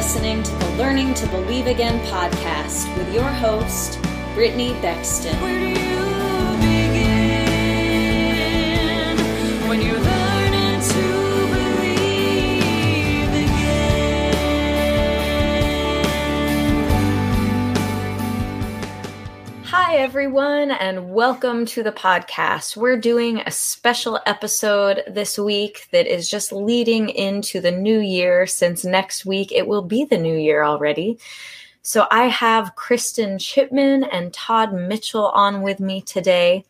listening to the Learning to Believe Again podcast with your host, Brittany Bexton. Everyone, and welcome to the podcast. We're doing a special episode this week that is just leading into the new year, since next week it will be the new year already. So I have Kristen Chipman and Todd Mitchell on with me today.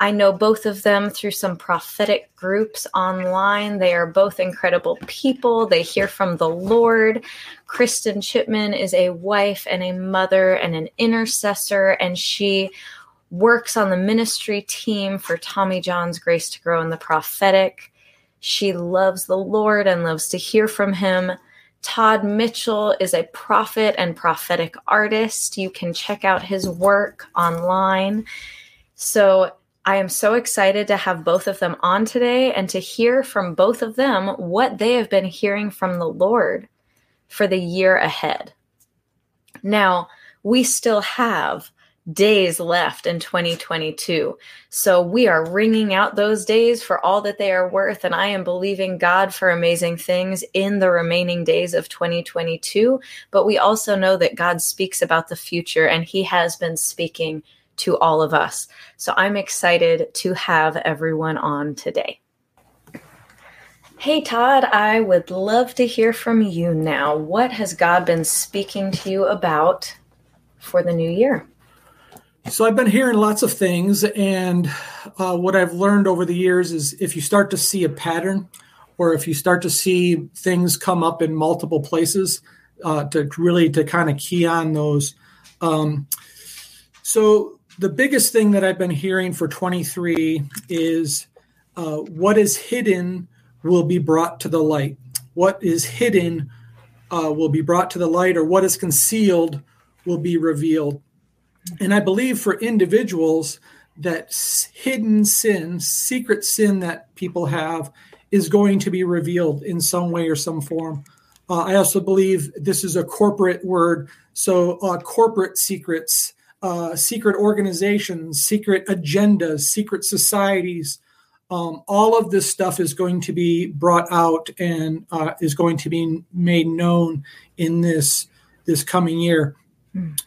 I know both of them through some prophetic groups online. They are both incredible people. They hear from the Lord. Kristen Chipman is a wife and a mother and an intercessor, and she works on the ministry team for Tommy John's Grace to Grow in the Prophetic. She loves the Lord and loves to hear from him. Todd Mitchell is a prophet and prophetic artist. You can check out his work online. So I am so excited to have both of them on today and to hear from both of them what they have been hearing from the Lord for the year ahead. Now, we still have days left in 2022. So we are wringing out those days for all that they are worth. And I am believing God for amazing things in the remaining days of 2022. But we also know that God speaks about the future and He has been speaking to all of us. So I'm excited to have everyone on today. Hey, Todd, I would love to hear from you now. What has God been speaking to you about for the new year? So I've been hearing lots of things, and uh, what I've learned over the years is if you start to see a pattern, or if you start to see things come up in multiple places, uh, to really to kind of key on those. Um, so the biggest thing that I've been hearing for 23 is uh, what is hidden will be brought to the light. What is hidden uh, will be brought to the light, or what is concealed will be revealed. And I believe for individuals that hidden sin, secret sin that people have, is going to be revealed in some way or some form. Uh, I also believe this is a corporate word, so uh, corporate secrets, uh, secret organizations, secret agendas, secret societies. Um, all of this stuff is going to be brought out and uh, is going to be made known in this this coming year.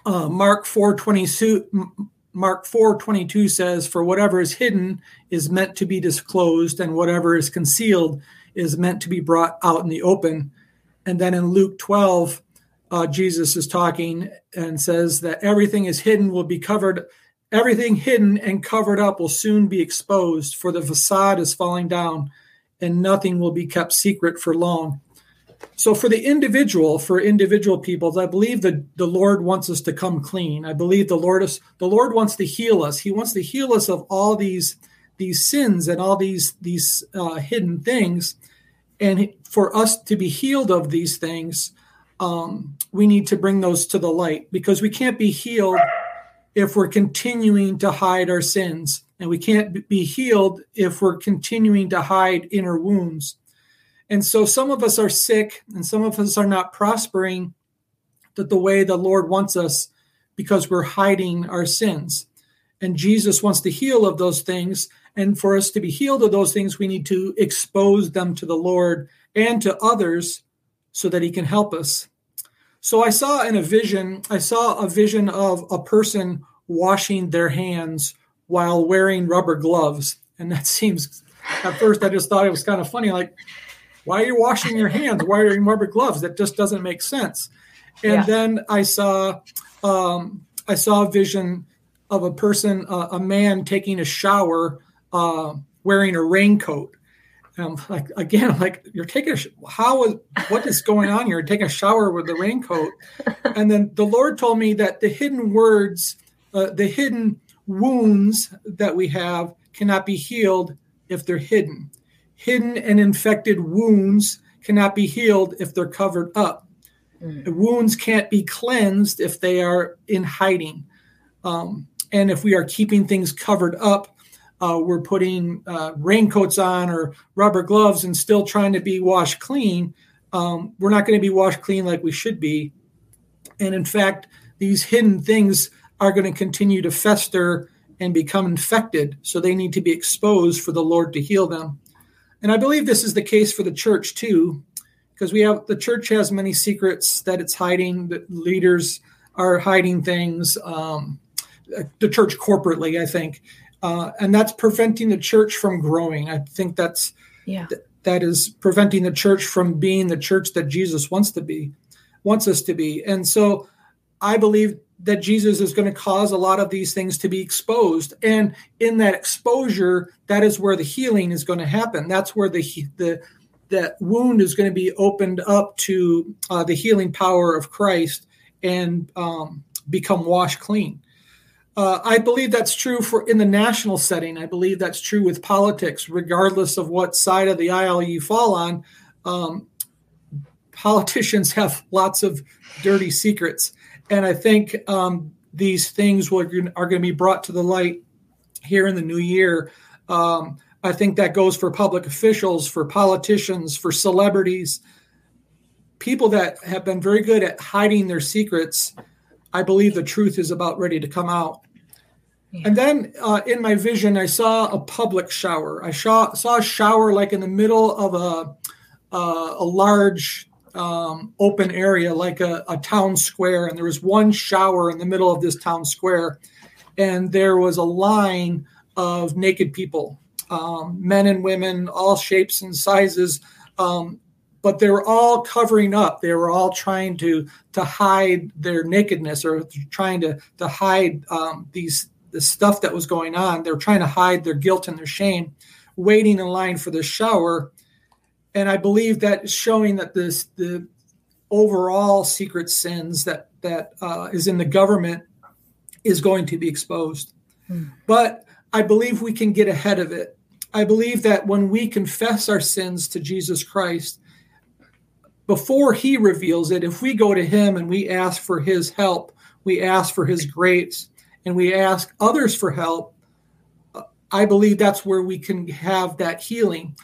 Uh, Mark 422 Mark 4:22 says for whatever is hidden is meant to be disclosed and whatever is concealed is meant to be brought out in the open. And then in Luke 12 uh, Jesus is talking and says that everything is hidden will be covered everything hidden and covered up will soon be exposed for the facade is falling down and nothing will be kept secret for long. So for the individual, for individual peoples, I believe that the Lord wants us to come clean. I believe the Lord is the Lord wants to heal us. He wants to heal us of all these these sins and all these these uh, hidden things. And for us to be healed of these things, um, we need to bring those to the light because we can't be healed if we're continuing to hide our sins, and we can't be healed if we're continuing to hide inner wounds. And so some of us are sick and some of us are not prospering that the way the Lord wants us because we're hiding our sins. And Jesus wants to heal of those things. And for us to be healed of those things, we need to expose them to the Lord and to others so that he can help us. So I saw in a vision, I saw a vision of a person washing their hands while wearing rubber gloves. And that seems, at first, I just thought it was kind of funny. Like, why are you washing your hands? Why are you rubber gloves? That just doesn't make sense. And yeah. then I saw um, I saw a vision of a person, uh, a man taking a shower, uh, wearing a raincoat. And I'm like, again, I'm like, you're taking a, sh- how is, what is going on here? Taking a shower with the raincoat. and then the Lord told me that the hidden words, uh, the hidden wounds that we have cannot be healed if they're hidden hidden and infected wounds cannot be healed if they're covered up. Mm. Wounds can't be cleansed if they are in hiding. Um, and if we are keeping things covered up, uh, we're putting uh, raincoats on or rubber gloves and still trying to be washed clean, um, we're not going to be washed clean like we should be. And in fact, these hidden things are going to continue to fester and become infected. So they need to be exposed for the Lord to heal them. And I believe this is the case for the church too, because we have the church has many secrets that it's hiding. That leaders are hiding things. Um, the church corporately, I think, uh, and that's preventing the church from growing. I think that's Yeah. th- that is preventing the church from being the church that Jesus wants to be, wants us to be. And so I believe that Jesus is going to cause a lot of these things to be exposed. And in that exposure, that is where the healing is going to happen. That's where the the that wound is going to be opened up to uh, the healing power of Christ and um, become washed clean. Uh, I believe that's true for in the national setting. I believe that's true with politics, regardless of what side of the aisle you fall on. Um, politicians have lots of dirty secrets, and I think um, these things will, are going to be brought to the light here in the new year. Um, I think that goes for public officials, for politicians, for celebrities, people that have been very good at hiding their secrets. I believe the truth is about ready to come out. And then uh, in my vision, I saw a public shower. I saw, saw a shower like in the middle of a, uh, a large um, open area, like a, a town square. And there was one shower in the middle of this town square. And there was a line of naked people, um, men and women, all shapes and sizes. Um, but they were all covering up. They were all trying to to hide their nakedness or trying to to hide um, these the stuff that was going on. They were trying to hide their guilt and their shame, waiting in line for the shower. And I believe that showing that this the overall secret sins that that uh, is in the government is going to be exposed. But I believe we can get ahead of it. I believe that when we confess our sins to Jesus Christ, before he reveals it, if we go to him and we ask for his help, we ask for his grace, and we ask others for help, uh, I believe that's where we can have that healing.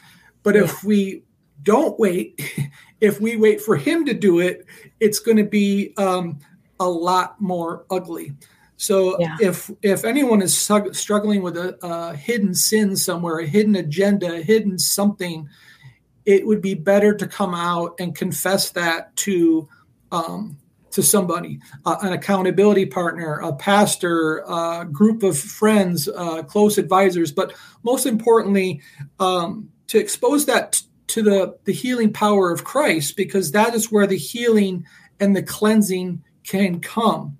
But if we don't wait, if we wait for him to do it, it's going to be um, a lot more ugly. So Yeah. if if anyone is sug- struggling with a, a hidden sin somewhere, a hidden agenda, a hidden something, it would be better to come out and confess that to um, to somebody, uh, an accountability partner, a pastor, a group of friends, uh, close advisors, but most importantly, um, to expose that t- to the the healing power of Christ, because that is where the healing and the cleansing can come.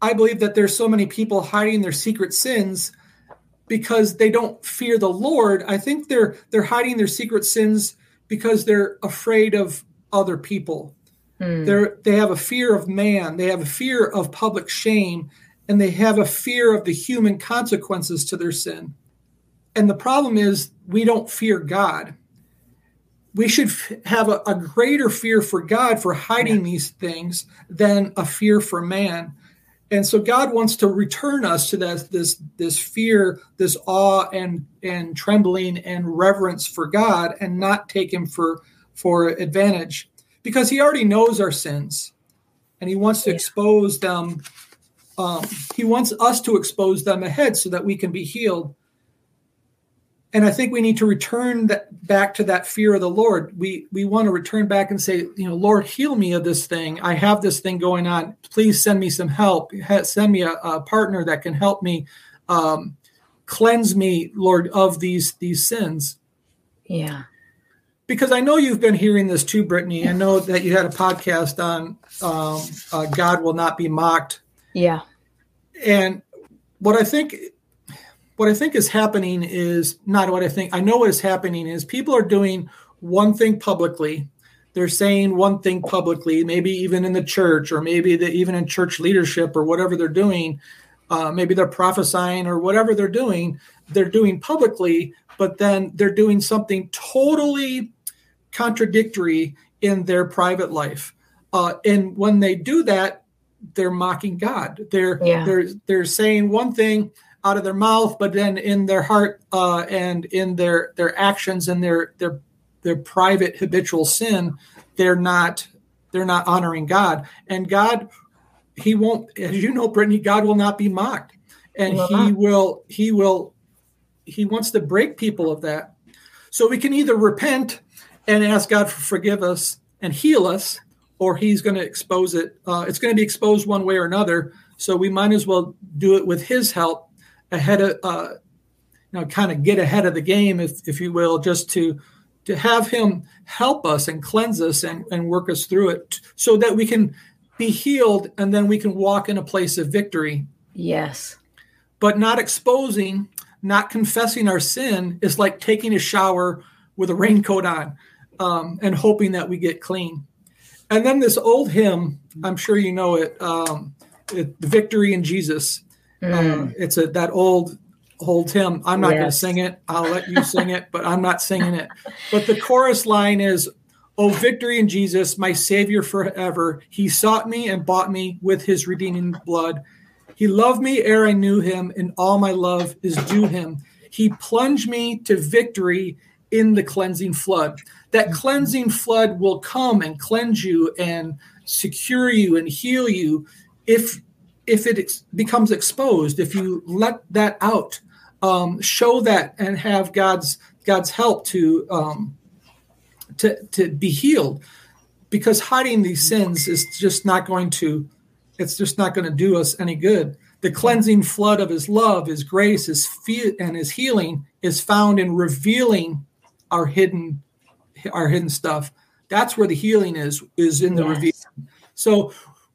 I believe that there's so many people hiding their secret sins because they don't fear the Lord. I think they're they're hiding their secret sins because they're afraid of other people. Hmm. They're they have a fear of man, they have a fear of public shame, and they have a fear of the human consequences to their sin. And the problem is we don't fear God. We should f- have a, a greater fear for God for hiding these things than a fear for man. And so God wants to return us to that this this fear, this awe and and trembling and reverence for God and not take him for for advantage because he already knows our sins and he wants to Yeah. expose them um, he wants us to expose them ahead so that we can be healed and i think we need to return that back to that fear of the lord we we want to return back and say you know lord heal me of this thing i have this thing going on please send me some help send me a, a partner that can help me um, cleanse me lord of these these sins Yeah. because I know you've been hearing this too, Brittany. I know that you had a podcast on um, uh, God will not be mocked, Yeah. and what I think, what I think is happening is not what I think. I know what is happening is people are doing one thing publicly. They're saying one thing publicly, maybe even in the church, or maybe the, even in church leadership, or whatever they're doing. Uh, maybe they're prophesying or whatever they're doing. They're doing publicly, but then they're doing something totally contradictory in their private life. Uh, and when they do that, they're mocking God. They're Yeah. they're they're saying one thing out of their mouth, but then in their heart uh, and in their their actions and their their their private habitual sin, they're not they're not honoring God. And God, He won't, as you know, Brittany, God will not be mocked. And He will He not. will, He will, He wants to break people of that. So we can either repent and ask God for forgive us and heal us, or He's going to expose it. Uh, it's going to be exposed one way or another. So we might as well do it with His help ahead of, uh, you know, kind of get ahead of the game, if if you will, just to to have Him help us and cleanse us and, and work us through it, so that we can be healed and then we can walk in a place of victory Yes. but not exposing, not confessing our sin is like taking a shower with a raincoat on um, and hoping that we get clean. And then this old hymn, I'm sure you know it, um, it "Victory in Jesus." Um, it's a that old old hymn. I'm not going to sing it. I'll let you sing it, but I'm not singing it. But the chorus line is. Oh, victory in Jesus, my Savior forever. He sought me and bought me with his redeeming blood. He loved me ere I knew him, and all my love is due him. He plunged me to victory in the cleansing flood. That cleansing flood will come and cleanse you and secure you and heal you if if it ex- becomes exposed. If you let that out, um, show that and have God's God's help to um, to to be healed. Because hiding these sins is just not going to it's just not going to do us any good. The cleansing flood of his love, his grace, his fe- and his healing is found in revealing our hidden our hidden stuff. That's where the healing is is in the Yes. reveal. So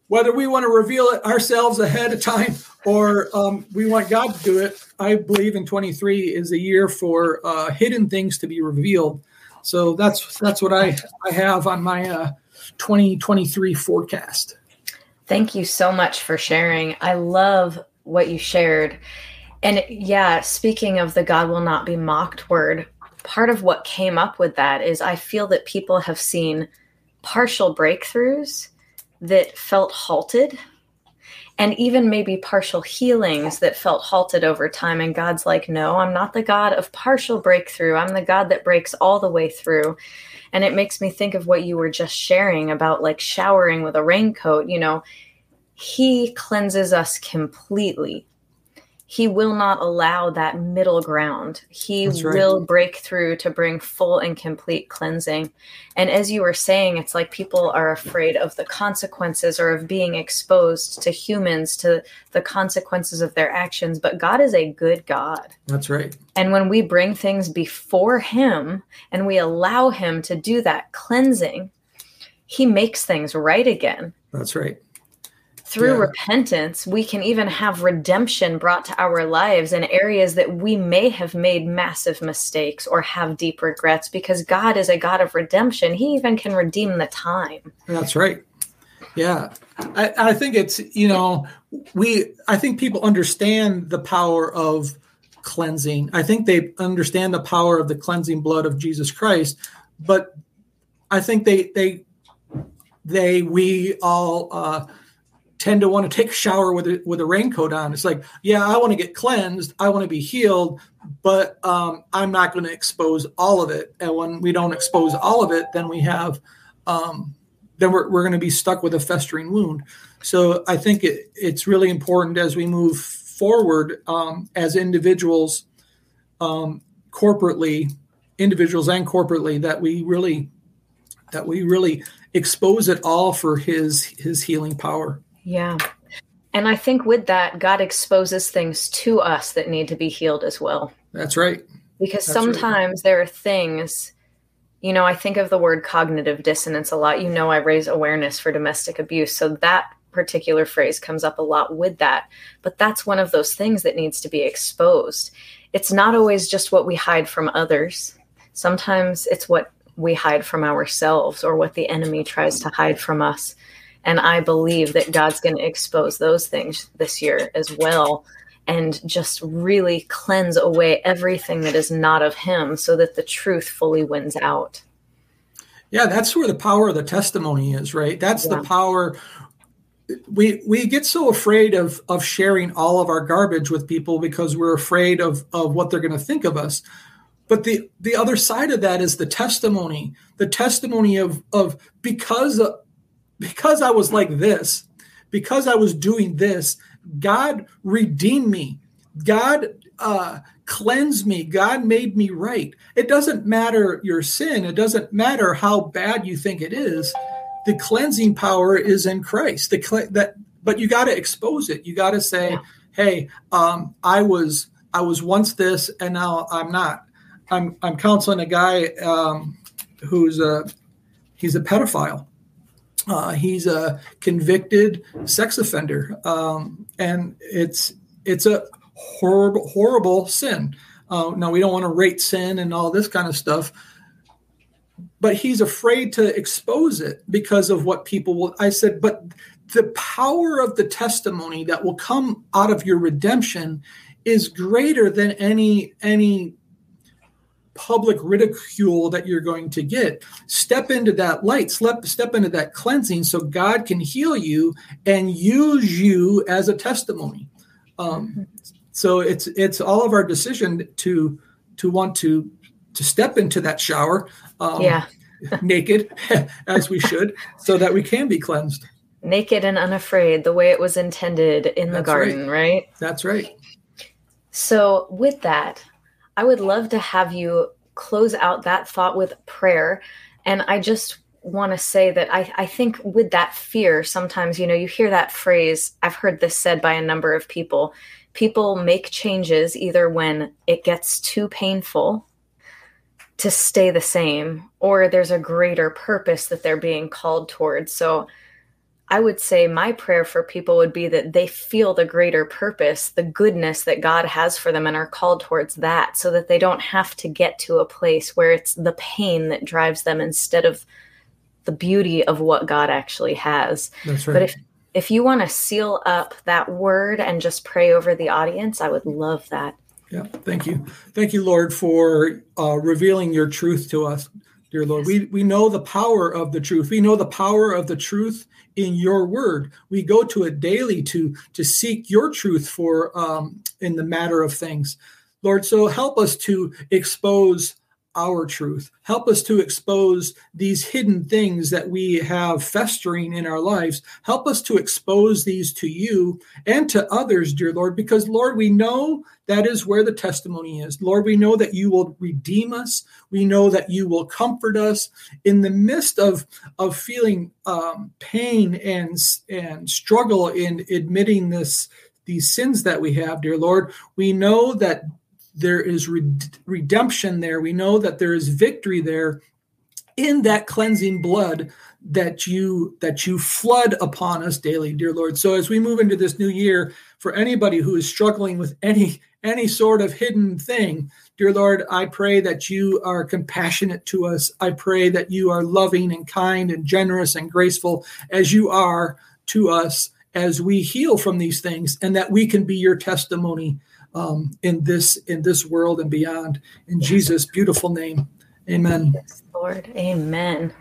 whether we want to reveal it ourselves ahead of time or um, we want God to do it, I believe in 23 is a year for uh, hidden things to be revealed. So that's that's what I I have on my uh, 2023 forecast. Thank you so much for sharing. I love what you shared. And yeah, speaking of the God will not be mocked word, part of what came up with that is I feel that people have seen partial breakthroughs that felt halted and even maybe partial healings that felt halted over time. And God's like, no, I'm not the God of partial breakthrough. I'm the God that breaks all the way through. And it makes me think of what you were just sharing about like showering with a raincoat. You know, He cleanses us completely. He will not allow that middle ground. He right. will break through to bring full and complete cleansing. And as you were saying, it's like people are afraid of the consequences or of being exposed to humans, to the consequences of their actions. But God is a good God. That's right. And when we bring things before Him and we allow Him to do that cleansing, He makes things right again. That's right. Through Yeah. repentance, we can even have redemption brought to our lives in areas that we may have made massive mistakes or have deep regrets because God is a God of redemption. He even can redeem the time. That's right. Yeah. I, I think it's, you know, we, I think people understand the power of cleansing. I think they understand the power of the cleansing blood of Jesus Christ, but I think they, they, they, we all, uh, tend to want to take a shower with a, with a raincoat on. It's like, yeah, I want to get cleansed, I want to be healed, but um, I'm not going to expose all of it. And when we don't expose all of it, then we have um, then we're, we're going to be stuck with a festering wound. So I think it, it's really important as we move forward um, as individuals, um, corporately, individuals and corporately, that we really that we really expose it all for his his healing power. Yeah. And I think with that, God exposes things to us that need to be healed as well. That's right. because That's right. sometimes there are things you know i think of the word cognitive dissonance a lot you know i raise awareness for domestic abuse so that particular phrase comes up a lot with that but that's one of those things that needs to be exposed it's not always just what we hide from others sometimes it's what we hide from ourselves or what the enemy tries to hide from us and i believe that god's going to expose those things this year as well and just really cleanse away everything that is not of him so that the truth fully wins out. Yeah, that's where the power of the testimony is, right? That's Yeah. the power. We we get so afraid of of sharing all of our garbage with people because we're afraid of of what they're going to think of us. but the the other side of that is the testimony the testimony of of because because i was like this because i was doing this god redeemed me. God uh cleansed me. God made me right. It doesn't matter your sin. It doesn't matter how bad you think it is. The cleansing power is in christ. The cle- that but you got to expose it. You got to say Yeah. hey um i was i was once this and now i'm not. I'm i'm counseling a guy um who's a he's a pedophile uh, he's a convicted sex offender. Um, and it's it's a horrible horrible sin. Uh, now we don't want to rate sin and all this kind of stuff but he's afraid to expose it because of what people will i said but the power of the testimony that will come out of your redemption is greater than any any public ridicule that you're going to get. Step into that light. Step, step into that cleansing so god can heal you and use you as a testimony. Um, so it's it's all of our decision to to want to to step into that shower um, yeah. naked as we should so that we can be cleansed. Naked and unafraid, the way it was intended in the That's garden, right? that's right. So, with that, I would love to have you close out that thought with prayer. And I just want to say that I, I think with that fear, sometimes, you know, you hear that phrase, I've heard this said by a number of people. People make changes either when it gets too painful to stay the same, or there's a greater purpose that they're being called towards. So, I would say my prayer for people would be that they feel the greater purpose, the goodness that God has for them, and are called towards that so that they don't have to get to a place where it's the pain that drives them instead of the beauty of what God actually has. that's right But if if you want to seal up that word and just pray over the audience, I would love that. Yeah, thank you. Thank you, Lord, for uh, revealing your truth to us, dear Lord. We, we know the power of the truth. We know the power of the truth in your word. We go to it daily to, to seek your truth for um, in the matter of things. Lord, so help us to expose our truth. Help us to expose these hidden things that we have festering in our lives. Help us to expose these to you and to others, dear Lord, because, Lord, we know that is where the testimony is. Lord, we know that you will redeem us. We know that you will comfort us in the midst of, of feeling um, pain and, and struggle in admitting this these sins that we have, dear Lord. We know that there is red- redemption there. We know that there is victory there in that cleansing blood that you that you flood upon us daily dear lord. So as we move into this new year for anybody who is struggling with any any sort of hidden thing dear lord i pray that you are compassionate to us. I pray that you are loving and kind and generous and graceful as you are to us as we heal from these things and that we can be your testimony um, in this in this world and beyond in jesus beautiful name amen Lord, amen.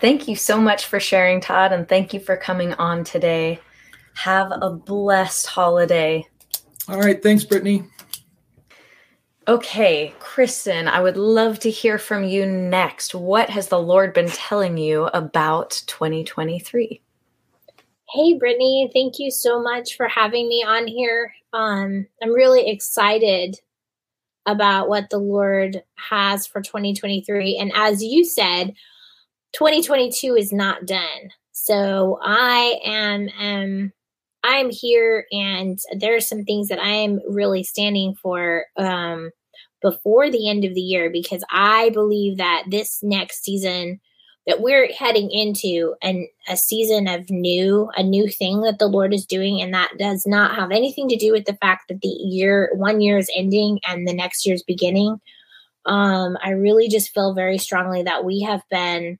Thank you so much for sharing, Todd, and thank you for coming on today. Have a blessed holiday. all right thanks brittany Okay, Kristen, I would love to hear from you next. What has the Lord been telling you about 2023? Hey, Brittany, thank you so much for having me on here. Um, I'm really excited about what the Lord has for 2023. And as you said, 2022 is not done. So I am um I am here and there are some things that I am really standing for um before the end of the year because I believe that this next season that we're heading into an a season of new a new thing that the lord is doing. And that does not have anything to do with the fact that the year one year is ending and the next year is beginning. Um i really just feel very strongly that we have been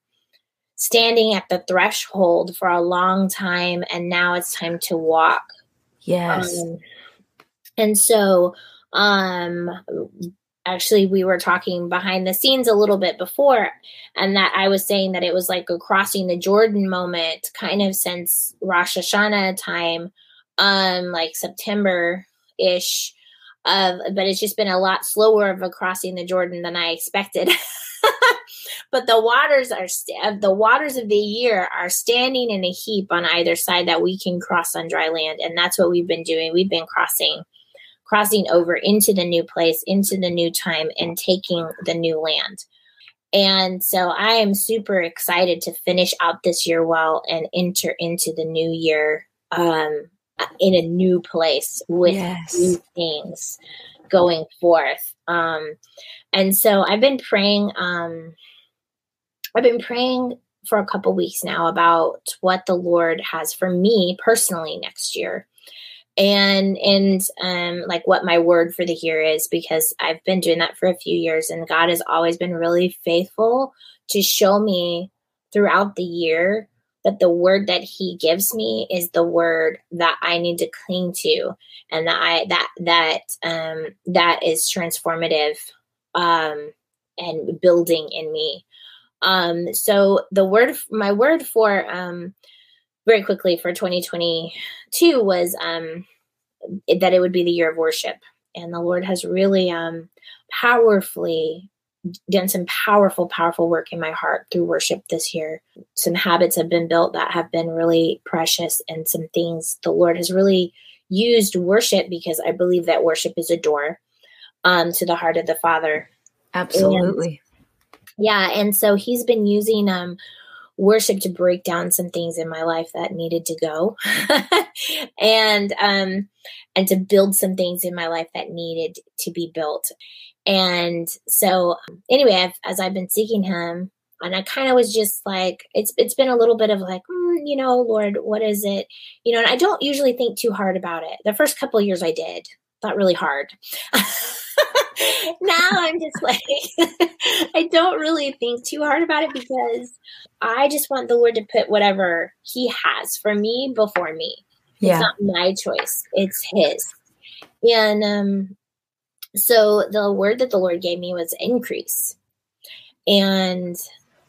standing at the threshold for a long time and now it's time to walk. Yes. um, and so, um, actually, we were talking behind the scenes a little bit before, and that I was saying that it was like a crossing the Jordan moment, kind of since Rosh Hashanah time, um, like September ish. of but it's just been a lot slower of a crossing the Jordan than I expected. but the waters are st- the waters of the year are standing in a heap on either side that we can cross on dry land and that's what we've been doing we've been crossing crossing over into the new place into the new time and taking the new land and so i am super excited to finish out this year well and enter into the new year um, in a new place with Yes. new things going forth um, and so i've been praying um, I've been praying for a couple weeks now about what the Lord has for me personally next year. And and um like what my word for the year is because I've been doing that for a few years and God has always been really faithful to show me throughout the year that the word that he gives me is the word that I need to cling to and that I that that um that is transformative um and building in me. Um, so the word, my word for um, very quickly for 2022 was um, that it would be the year of worship, and the Lord has really um, powerfully done some powerful, powerful work in my heart through worship this year. Some habits have been built that have been really precious, and some things the Lord has really used worship because I believe that worship is a door um, to the heart of the Father Absolutely. yeah and so he's been using um worship to break down some things in my life that needed to go. And um and to build some things in my life that needed to be built. And so anyway I've, as i've been seeking him and i kind of was just like it's it's been a little bit of like mm, you know lord what is it? You know and i don't usually think too hard about it. The first couple years i did thought really hard now i'm just like i don't really think too hard about it because i just want the lord to put whatever he has for me before me. Yeah. it's not my choice. It's his. And um so the word that the lord gave me was increase. And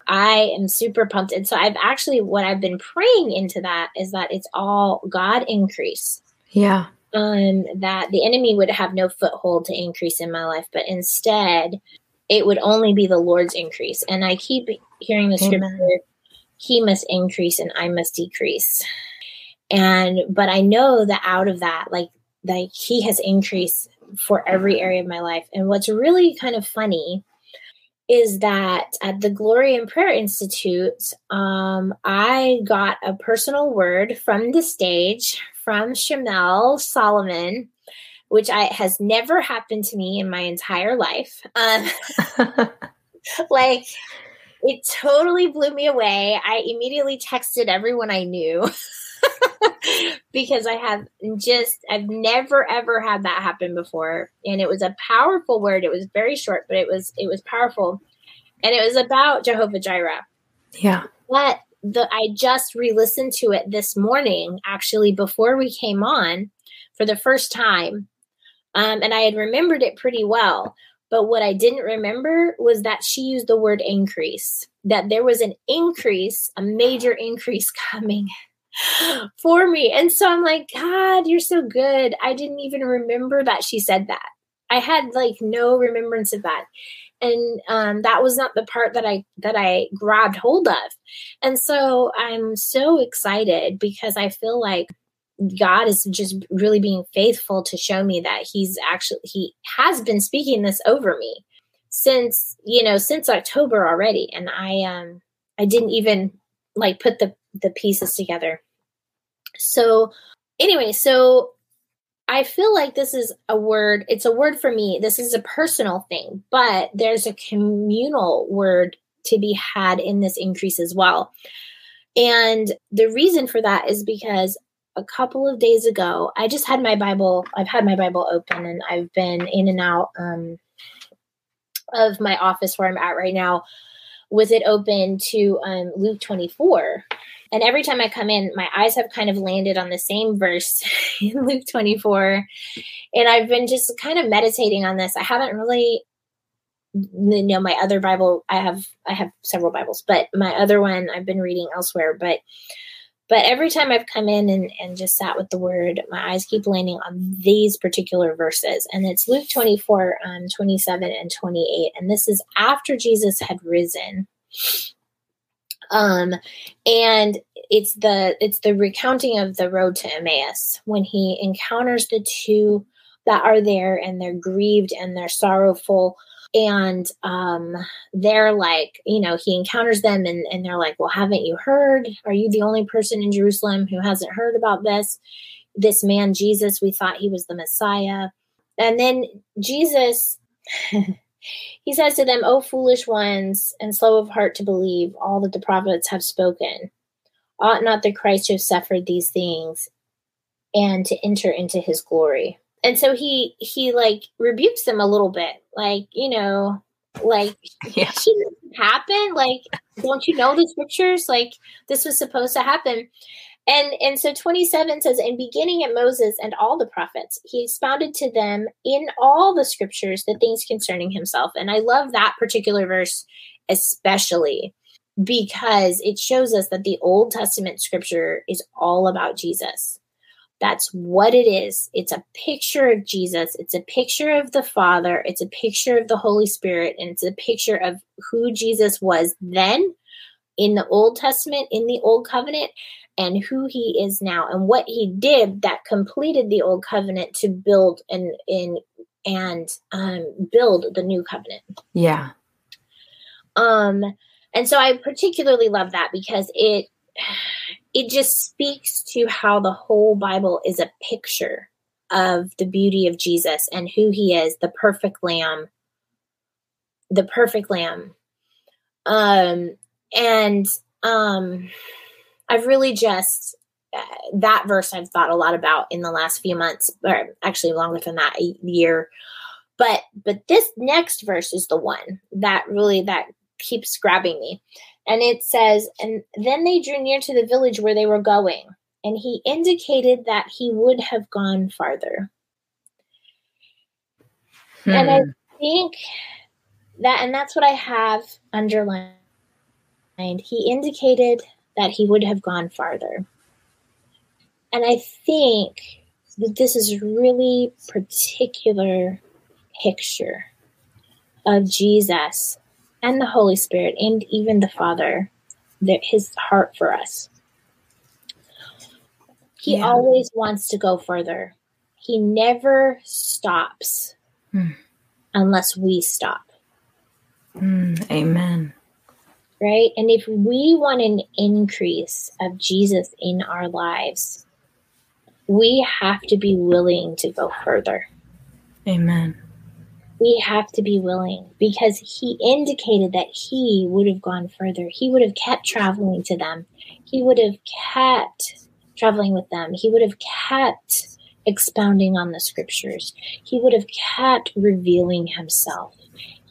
i am super pumped. And so i've actually what i've been praying into that is that it's all god increase. Yeah. Um, that the enemy would have no foothold to increase in my life, but instead it would only be the Lord's increase. And I keep hearing the Amen. scripture, He must increase and I must decrease. And but I know that out of that, like like He has increased for every area of my life. And what's really kind of funny is that at the Glory and Prayer Institute, um, I got a personal word from the stage from Shamel Solomon, which I has never happened to me in my entire life. Um, like it totally blew me away. I immediately texted everyone I knew because I have just I've never ever had that happen before and it was a powerful word. It was very short, but it was it was powerful. And it was about Jehovah Jireh yeah. but the I just re-listened to it this morning, actually before we came on for the first time, um, and I had remembered it pretty well. But what I didn't remember was that she used the word increase. That there was an increase, a major increase coming for me, and so I'm like, God, you're so good. I didn't even remember that she said that. I had like no remembrance of that and um, that was not the part that I that I grabbed hold of. And so I'm so excited because I feel like God is just really being faithful to show me that He's actually He has been speaking this over me since you know since October already, and I um I didn't even like put the the pieces together. So anyway, so I feel like this is a word, it's a word for me. This is a personal thing, but there's a communal word to be had in this increase as well. And the reason for that is because a couple of days ago, I just had my Bible, I've had my Bible open and I've been in and out um, of my office where I'm at right now with it open to um, Luke 24. And every time I come in, my eyes have kind of landed on the same verse in Luke 24. And I've been just kind of meditating on this. I haven't really you know my other bible i have i have several bibles but my other one i've been reading elsewhere but but every time I've come in and, and just sat with the word, my eyes keep landing on these particular verses. And it's Luke 24, um, 27 and 28. And this is after Jesus had risen. Um, and it's the it's the recounting of the road to Emmaus when he encounters the two that are there and they're grieved and they're sorrowful. And um, they're like you know he encounters them and, and they're like well haven't you heard? Are you the only person in jerusalem who hasn't heard about this? This man jesus we thought he was the messiah. And then jesus he says to them o foolish ones and slow of heart to believe all that the prophets have spoken. Ought not the christ to have suffered these things and to enter into his glory? And so he he like rebukes them a little bit. Like you know like Yeah. shouldn't happen. Like don't you know the scriptures? Like this was supposed to happen and and so 27 says and beginning at moses and all the prophets he expounded to them in all the scriptures the things concerning himself and i love that particular verse especially because it shows us that the old testament scripture is all about jesus that's what it is. It's a picture of Jesus. It's a picture of the Father. It's a picture of the Holy Spirit. And it's a picture of who Jesus was then in the Old Testament, in the Old Covenant, and who he is now and what he did that completed the Old Covenant to build and in and um, build the new covenant. Yeah. Um, and so I particularly love that because it it just speaks to how the whole Bible is a picture of the beauty of Jesus and who he is, the perfect lamb, the perfect lamb. Um, and um, I've really just uh, that verse I've thought a lot about in the last few months, or actually longer than that, a year. But but this next verse is the one that really that keeps grabbing me. And it says, And then they drew near to the village where they were going, and he indicated that he would have gone farther. And I Hmm. think that, and that's what I have underlined. He indicated that he would have gone farther. And I think that this is really particular picture of Jesus and the Holy Spirit and even the Father, that his heart for us. He Yeah. always wants to go further. He never stops Hmm. unless we stop, Mm, amen. Right? And if we want an increase of Jesus in our lives, we have to be willing to go further. Amen. we have to be willing because he indicated that he would have gone further. He would have kept traveling to them. He would have kept traveling with them. He would have kept expounding on the scriptures. He would have kept revealing himself.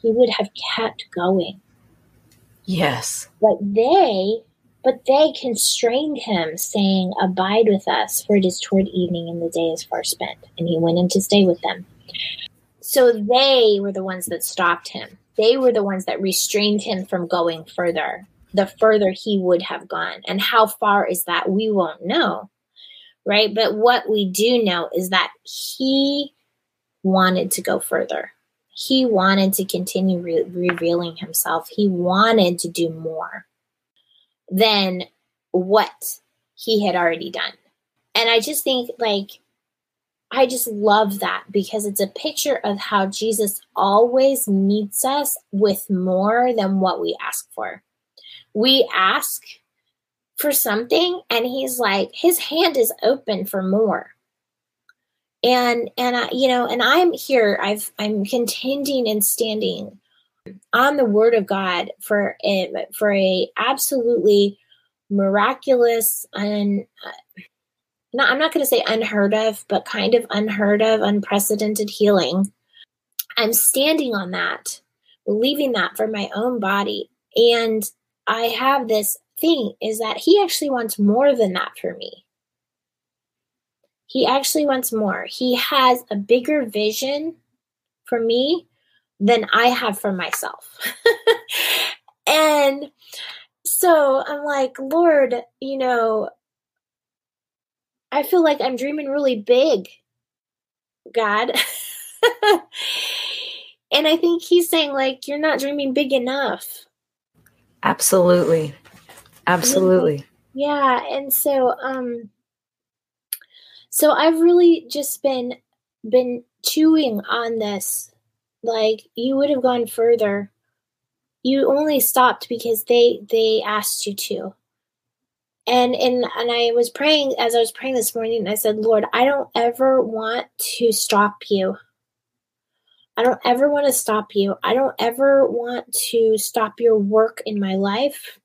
He would have kept going. Yes. But they but they constrained him, saying, Abide with us, for it is toward evening and the day is far spent. And he went in to stay with them. So they were the ones that stopped him. They were the ones that restrained him from going further, the further he would have gone. And how far is that? We won't know. Right. But what we do know is that he wanted to go further. He wanted to continue re- revealing himself. He wanted to do more than what he had already done. And I just think, like, I just love that because it's a picture of how Jesus always meets us with more than what we ask for. We ask for something and he's like his hand is open for more. And and I you know and I'm here I've I'm contending and standing on the word of God for a for a absolutely miraculous and uh, not, I'm not going to say unheard of, but kind of unheard of, unprecedented healing. I'm standing on that, believing that for my own body. And I have this thing is that he actually wants more than that for me. He actually wants more. He has a bigger vision for me than I have for myself. and so I'm like, Lord, you know, I feel like I'm dreaming really big, God. and I think he's saying, like, you're not dreaming big enough. Absolutely. Absolutely. Yeah. And so, um, so I've really just been, been chewing on this. Like, you would have gone further. You only stopped because they, they asked you to and and and I was praying as I was praying this morning. I said, Lord, I don't ever want to stop you. I don't ever want to stop you. I don't ever want to stop your work in my life.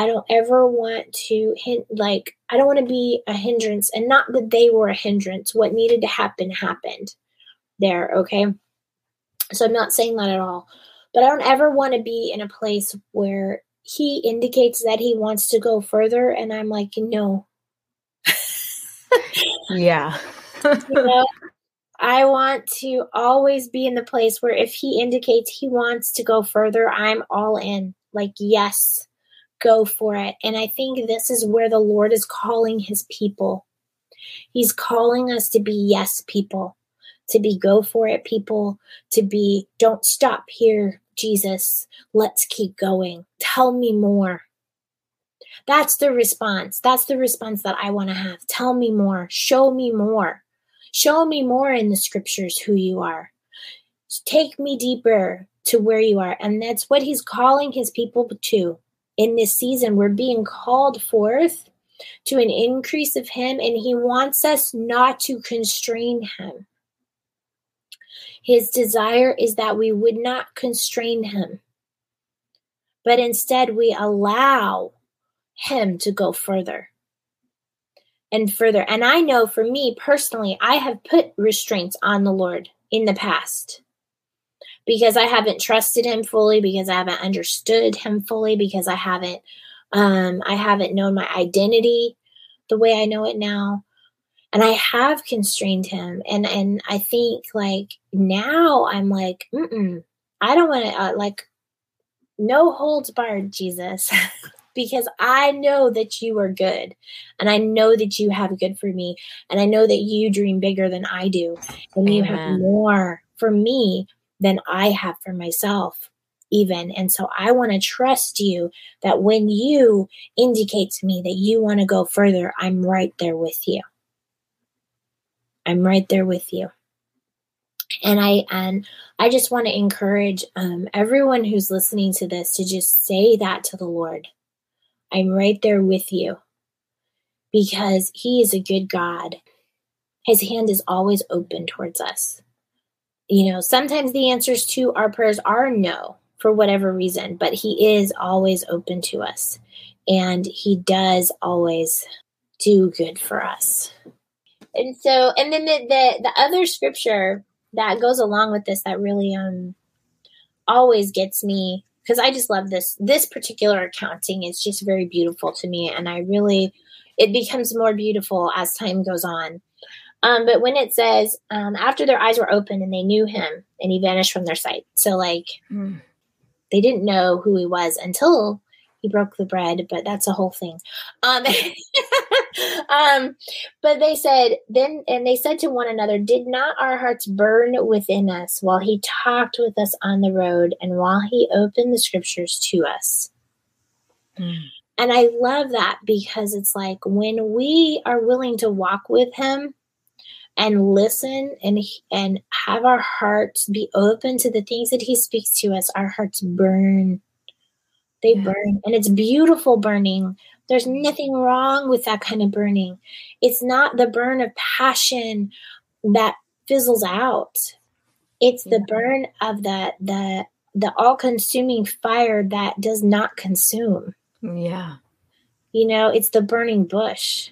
I don't ever want to hint like I don't want to be a hindrance and not that they were a hindrance. What needed to happen happened there, okay? So I'm not saying that at all. But I don't ever want to be in a place where he indicates that he wants to go further and i'm like no yeah you know i want to always be in the place where if he indicates he wants to go further i'm all in like yes go for it and i think this is where the lord is calling his people he's calling us to be yes people to be go for it people to be don't stop here Jesus, let's keep going. Tell me more. That's the response. That's the response that I want to have. Tell me more. Show me more. Show me more in the scriptures who you are. Take me deeper to where you are. And that's what he's calling his people to in this season. We're being called forth to an increase of him, and he wants us not to constrain him. His desire is that we would not constrain him, but instead we allow him to go further and further. And I know for me personally, I have put restraints on the Lord in the past because I haven't trusted him fully, because I haven't understood him fully, because I haven't um I haven't known my identity the way I know it now and I have constrained him. And and I think like now I'm like, mm I don't want to uh, like no holds barred, Jesus. because I know that you are good and I know that you have good for me and I know that you dream bigger than I do and Amen. you have more for me than I have for myself even and so I want to trust you that when you indicate to me that you want to go further I'm right there with you I'm right there with you. And I and I just want to encourage um, everyone who's listening to this to just say that to the Lord. I'm right there with you because He is a good God. His hand is always open towards us. You know, sometimes the answers to our prayers are no for whatever reason, but He is always open to us and He does always do good for us. And so, and then the, the, the other scripture that goes along with this that really um always gets me because I just love this this particular accounting. It's just very beautiful to me, and I really it becomes more beautiful as time goes on. Um, but when it says um, after their eyes were open and they knew him, and he vanished from their sight, so like mm. they didn't know who he was until he broke the bread, but that's a whole thing. Um, um, but they said then, and they said to one another, "Did not our hearts burn within us while he talked with us on the road, and while he opened the scriptures to us?" Mm. And I love that because it's like when we are willing to walk with him and listen and and have our hearts be open to the things that he speaks to us, our hearts burn they yeah. burn and it's beautiful burning. There's nothing wrong with that kind of burning. It's not the burn of passion that fizzles out. It's yeah. the burn of the the the all-consuming fire that does not consume. Yeah. You know, it's the burning bush.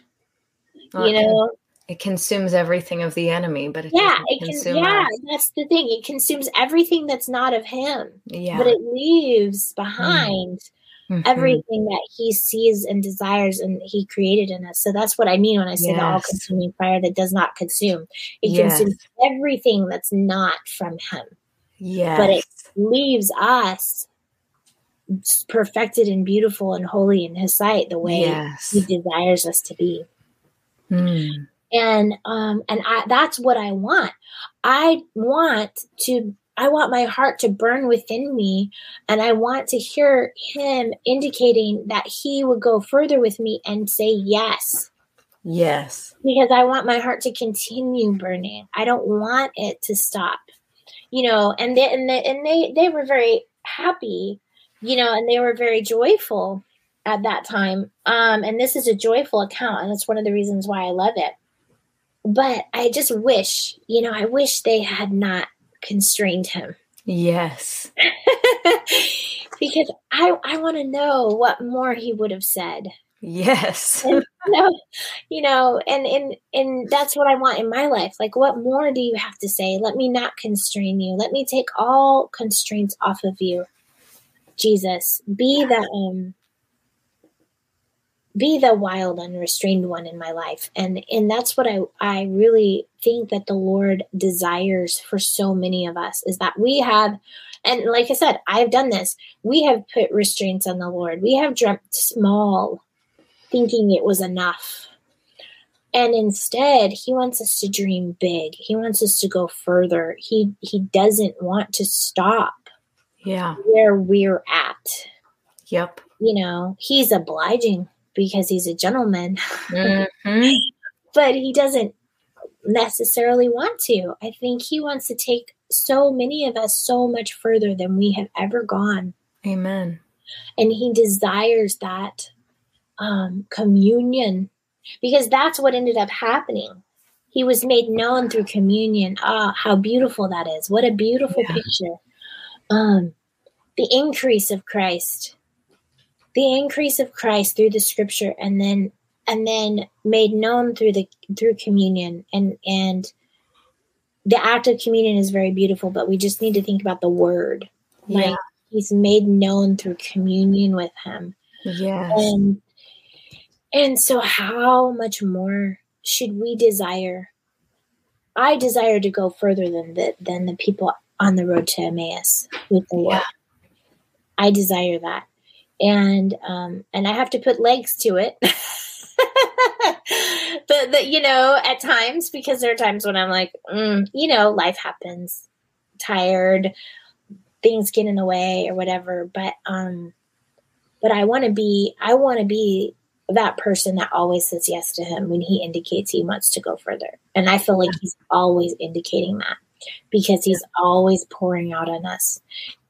Oh, you know, it consumes everything of the enemy, but it yeah, it can, yeah, us. that's the thing. It consumes everything that's not of him. Yeah, but it leaves behind mm-hmm. everything that he sees and desires, and he created in us. So that's what I mean when I say yes. the all-consuming fire that does not consume. It yes. consumes everything that's not from him. Yeah, but it leaves us perfected and beautiful and holy in his sight the way yes. he desires us to be Mm. And um and i that's what i want. I want to i want my heart to burn within me and i want to hear him indicating that he would go further with me and say yes. Yes. because i want my heart to continue burning. I don't want it to stop. You know and they and they, and they they were very happy you know and they were very joyful at that time. Um and this is a joyful account and it's one of the reasons why i love it but i just wish you know i wish they had not constrained him Yes. because i i want to know what more he would have said Yes. no, you know, and and and that's what I want in my life. Like, what more do you have to say? Let me not constrain you. Let me take all constraints off of you. Jesus, be the um, be the wild, unrestrained one in my life, and and that's what I I really think that the Lord desires for so many of us is that we have. And like I said, I've done this. We have put restraints on the Lord. We have dreamt small thinking it was enough. And instead, he wants us to dream big. He wants us to go further. He he doesn't want to stop Yeah. where we're at. Yep. You know, he's obliging because he's a gentleman, Mhm. but he doesn't necessarily want to. I think he wants to take so many of us so much further than we have ever gone. Amen. and he desires that um, communion because that's what ended up happening. He was made known through communion. Ah, how beautiful that is! What a beautiful Yeah. picture. Um, the increase of Christ, the increase of Christ through the Scripture, and then and then made known through the through communion. And and the act of communion is very beautiful but we just need to think about the word. Yeah. like he's made known through communion with him. Yeah and and so how much more should we desire? I desire to go further than the than the people on the road to emmaus with the lord Yeah. i desire that and um and i have to put legs to it. But the, you know at times because there are times when i'm like mm, you know life happens. Tired things get in the way or whatever. But um but i want to be i want to be that person that always says yes to him when he indicates he wants to go further. And i feel like he's always indicating that because he's always pouring out on us.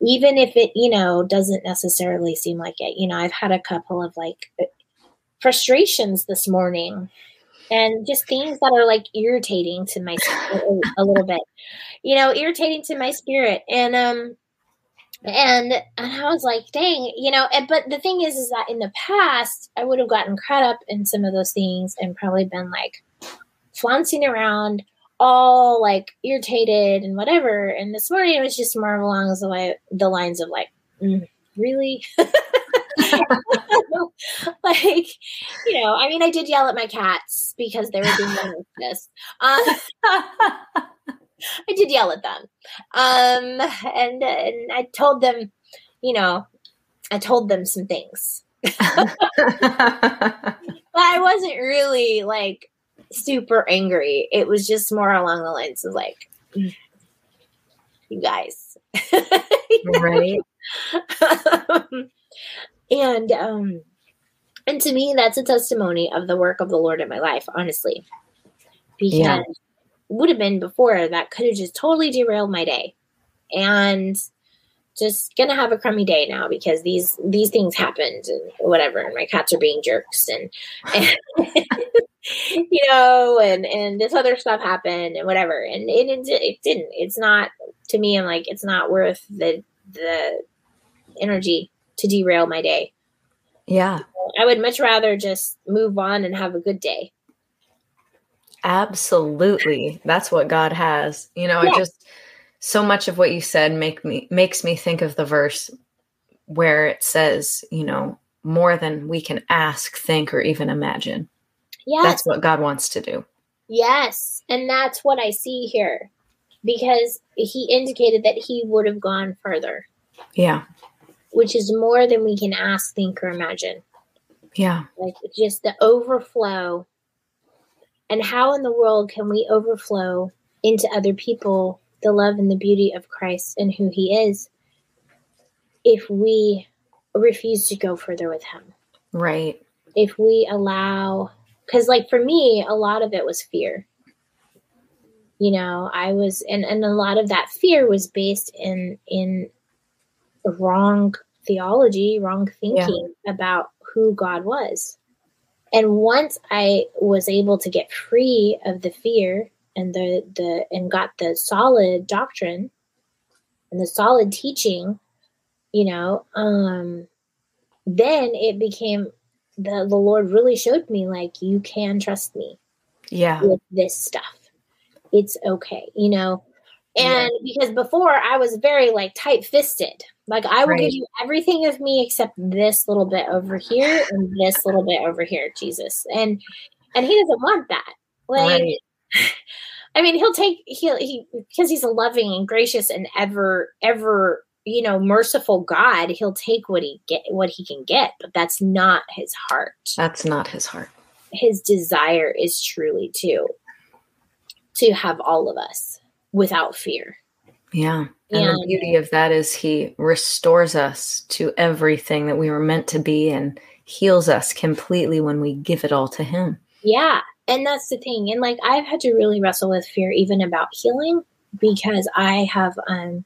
Even if it you know doesn't necessarily seem like it. You know i've had a couple of like frustrations this morning and just things that are like irritating to my a, little bit. You know irritating to my spirit. And um and and i was like dang you know and, but the thing is is that in the past i would have gotten caught up in some of those things and probably been like flouncing around all like irritated and whatever and this morning it was just more along the, way, the lines of like mm, really like you know i mean i did yell at my cats because they were being malicious um, I did yell at them. Um, and, and I told them, you know, I told them some things. But I wasn't really like super angry. It was just more along the lines of like, "Mm, you guys. right. and um and to me that's a testimony of the work of the Lord in my life, honestly. Because Yeah. would have been before that could have just totally derailed my day. And just gonna have a crummy day now because these these things happened and whatever and my cats are being jerks and, and you know and and this other stuff happened and whatever and it, it, it didn't it's not to me i'm like it's not worth the the energy to derail my day Yeah. i would much rather just move on and have a good day Absolutely. That's what God has. You know, Yeah. I just so much of what you said make me makes me think of the verse where it says, you know, more than we can ask, think, or even imagine. yes That's what God wants to do. Yes, and that's what I see here because he indicated that he would have gone further, Yeah. which is more than we can ask, think, or imagine. Yeah. Like just the overflow And how in the world can we overflow into other people the love and the beauty of Christ and who he is if we refuse to go further with him? Right. If we allow, because like for me, a lot of it was fear. You know, I was, and, and a lot of that fear was based in, in wrong theology, wrong thinking about who God was. And once I was able to get free of the fear and the the and got the solid doctrine and the solid teaching, you know, um then it became the the Lord really showed me like you can trust me Yeah. with this stuff. It's okay, you know. And because before I was very like tight fisted, like I will Right. give you everything of me except this little bit over here and this little bit over here, Jesus. And and he doesn't want that. Like Right. I mean, he'll take he'll he because he's a loving and gracious and ever ever you know merciful God. He'll take what he get what he can get, but that's not his heart That's not his heart. his desire is truly to to have all of us without fear Yeah. And the beauty of that is he restores us to everything that we were meant to be and heals us completely when we give it all to him. yeah and that's the thing. And like i've had to really wrestle with fear even about healing because i have um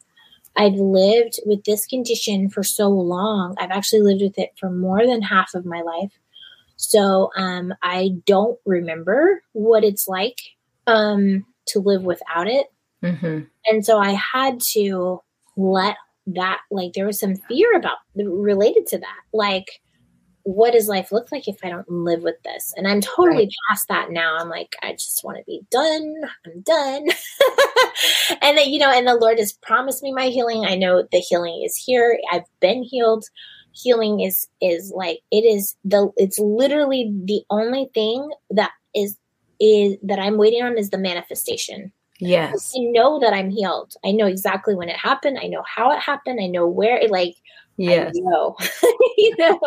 i've lived with this condition for so long. I've actually lived with it for more than half of my life. So um i don't remember what it's like um to live without it. Hmm and so i had to let that like there was some fear about related to that. Like what does life look like if i don't live with this and i'm totally Right. past that now i'm like i just want to be done i'm done and that, you know and the lord has promised me my healing i know the healing is here i've been healed healing is is like it is the it's literally the only thing that is is that i'm waiting on is the manifestation Yes. I know that I'm healed. I know exactly when it happened. I know how it happened. I know where it like Yes. Know. you know,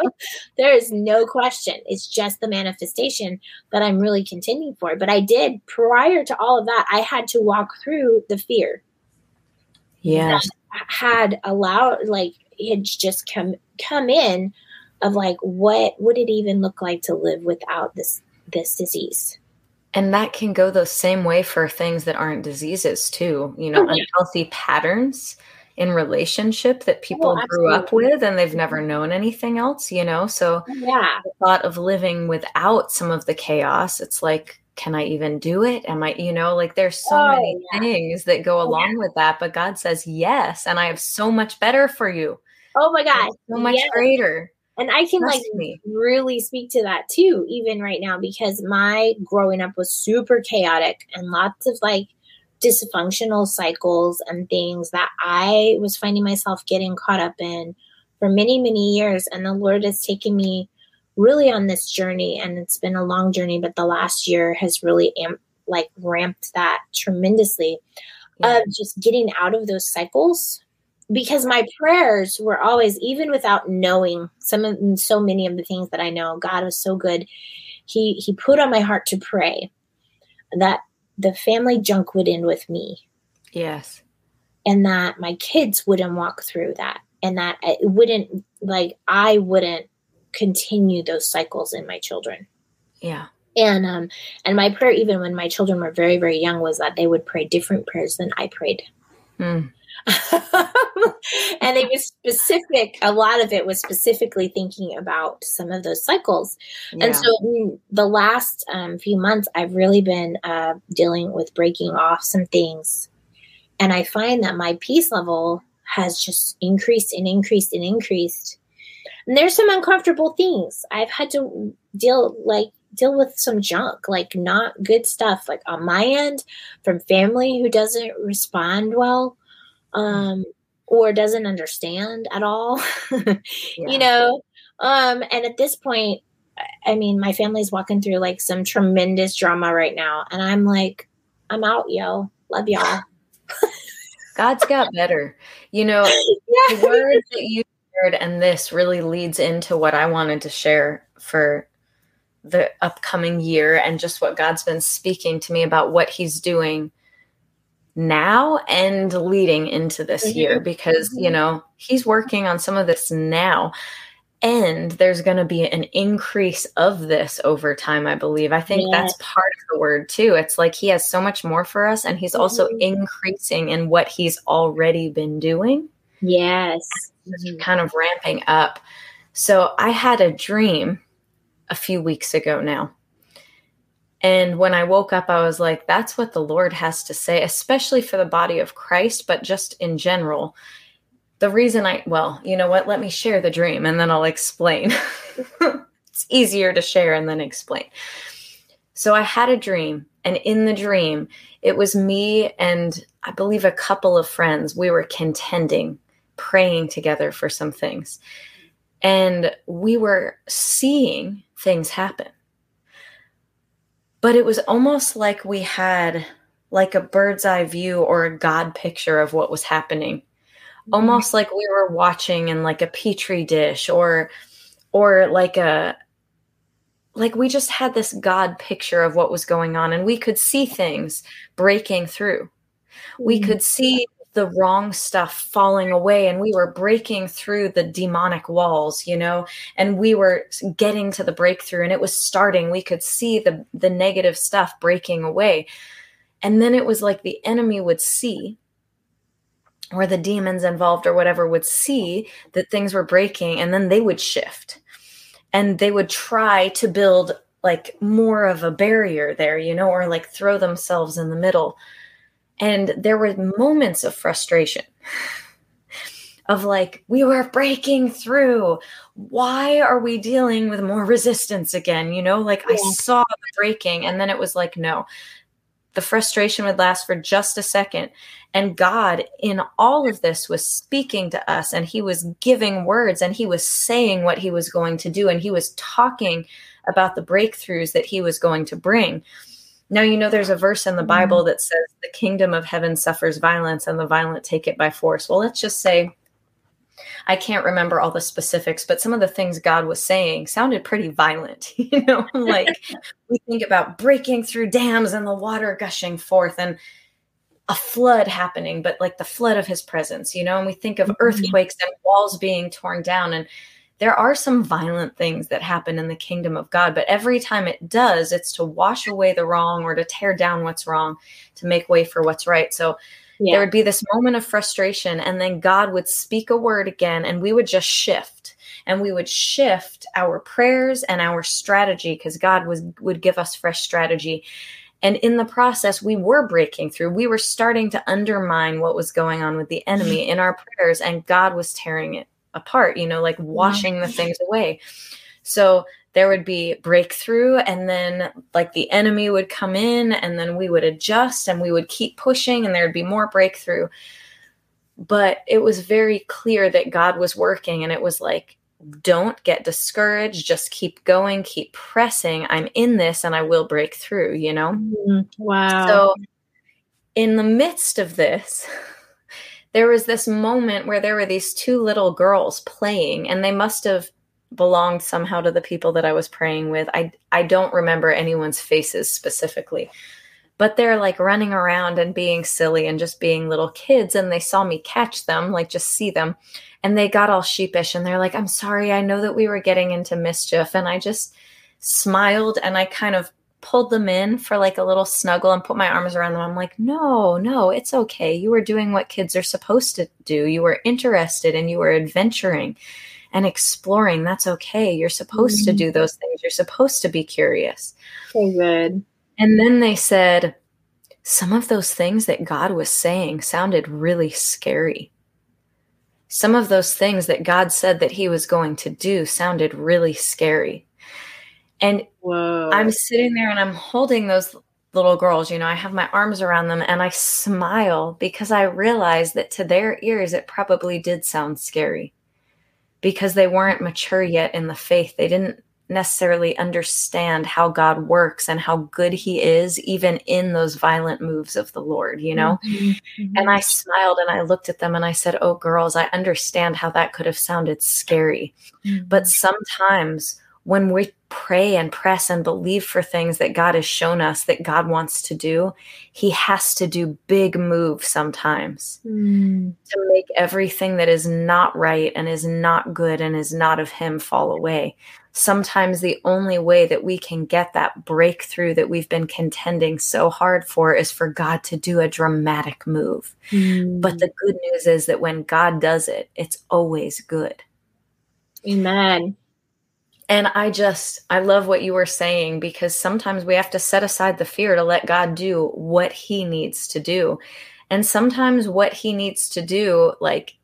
there is no question. It's just the manifestation that I'm really contending for. But I did prior to all of that, I had to walk through the fear. Yes. Had allowed like it just come come in of like what would it even look like to live without this this disease? And that can go the same way for things that aren't diseases too. You know, Oh, unhealthy patterns in relationship that oh, people Oh, grew up with and they've never mm-hmm. known anything else, you know? So Yeah. the thought of living without some of the chaos, it's like, can I even do it? Am I, you know, like there's so Oh, many yeah. things that go Yeah. along with that, but God says yes, and I have so much better for you. Oh my God. So much Yes. greater. And I can like me. really speak to that too, even right now, because my growing up was super chaotic and lots of like dysfunctional cycles and things that I was finding myself getting caught up in for many, many years. And the Lord has taken me really on this journey, and it's been a long journey, but the last year has really amp- like ramped that tremendously Yeah. of just getting out of those cycles because my prayers were always even without knowing some of so many of the things that I know God was so good he he put on my heart to pray that the family junk would end with me Yes. and that my kids wouldn't walk through that and that it wouldn't like I wouldn't continue those cycles in my children Yeah. and um and my prayer even when my children were very very young was that they would pray different prayers than I prayed Mm. and it was specific a lot of it was specifically thinking about some of those cycles. Yeah. and so the last um, few months i've really been uh, dealing with breaking off some things. And i find that my peace level has just increased and increased and increased. And there's some uncomfortable things. I've had to deal like deal with some junk like not good stuff like on my end from family who doesn't respond well um or doesn't understand at all Yeah. you know? Um and at this point I- mean my family's walking through like some tremendous drama right now and i'm like i'm out yo love y'all. God's got better. You know, the yeah words that you shared and this really leads into what I wanted to share for the upcoming year and just what God's been speaking to me about what He's doing now and leading into this Mhm. year because, you Mhm. know, He's working on some of this now. And there's going to be an increase of this over time, I believe. I think that's part of the word too. It's like He has so much more for us, and He's also Mhm. increasing in what He's already been doing Yes. kind of ramping up. So I had a dream a few weeks ago now. And when I woke up, I was like, that's what the Lord has to say, especially for the body of Christ, but just in general. The reason I, well, you know what? Let me share the dream and then I'll explain. it's easier to share and then explain. So I had a dream, and in the dream, it was me and I believe a couple of friends. We were contending praying together for some things. And we were seeing things happen. But it was almost like we had like a bird's eye view or a God picture of what was happening. Almost like we were watching in like a petri dish or or like a like we just had this God picture of what was going on and we could see things breaking through we Mhm. could see the wrong stuff falling away and we were breaking through the demonic walls you know and we were getting to the breakthrough and it was starting. We could see the the negative stuff breaking away. And then it was like the enemy would see or the demons involved or whatever would see that things were breaking and then they would shift. And they would try to build like more of a barrier there you know or like throw themselves in the middle and there were moments of frustration of like we were breaking through. Why are we dealing with more resistance again? You know like i saw the breaking and then it was like no. The frustration would last for just a second. And god in all of this was speaking to us and he was giving words and he was saying what he was going to do and he was talking about the breakthroughs that he was going to bring now, you know, there's a verse in the Bible that says, the kingdom of heaven suffers violence and the violent take it by force. Well, let's just say, I can't remember all the specifics, but some of the things God was saying sounded pretty violent. You know, like we think about breaking through dams and the water gushing forth and a flood happening, but like the flood of his presence, you know, and we think of Mhm. earthquakes and walls being torn down. And there are some violent things that happen in the kingdom of God, but every time it does, it's to wash away the wrong or to tear down what's wrong, to make way for what's right. So there would be this moment of frustration, and then God would speak a word again, and we would just shift. And we would shift our prayers and our strategy because God was would give us fresh strategy. And in the process, we were breaking through. We were starting to undermine what was going on with the enemy in our prayers, and God was tearing it apart, you know, like washing the things away. So there would be breakthrough, and then like the enemy would come in, and then we would adjust and we would keep pushing, and there'd be more breakthrough. But it was very clear that God was working, and it was like, don't get discouraged, just keep going, keep pressing. I'm in this and I will break through, you know? Mhm. Wow. So, in the midst of this, there was this moment where there were these two little girls playing, and they must have belonged somehow to the people that I was praying with. I I don't remember anyone's faces specifically. But they're like running around and being silly and just being little kids and they saw me catch them, like just see them, and they got all sheepish and they're like, "I'm sorry. I know that we were getting into mischief." And I just smiled and I kind of pulled them in for like a little snuggle and put my arms around them. I'm like, no, no, it's okay. You were doing what kids are supposed to do. You were interested and you were adventuring and exploring. That's okay. You're supposed to Mhm. do those things. You're supposed to be curious. so good. And then they said, some of those things that God was saying sounded really scary. Some of those things that God said that He was going to do sounded really scary. And Whoa. I'm sitting there and I'm holding those little girls, you know, I have my arms around them and I smile because I realize that to their ears it probably did sound scary because they weren't mature yet in the faith. They didn't necessarily understand how God works and how good He is, even in those violent moves of the Lord, you know? Mhm. Mhm. And I smiled and I looked at them and I said, Oh, girls, I understand how that could have sounded scary. Mhm. But sometimes when we pray and press and believe for things that God has shown us that God wants to do, He has to do big moves sometimes Mm. to make everything that is not right and is not good and is not of Him fall away. Sometimes the only way that we can get that breakthrough that we've been contending so hard for is for God to do a dramatic move. Mm. But the good news is that when God does it, it's always good. Amen. And I just, I love what you were saying because sometimes we have to set aside the fear to let God do what he needs to do. And sometimes what he needs to do, like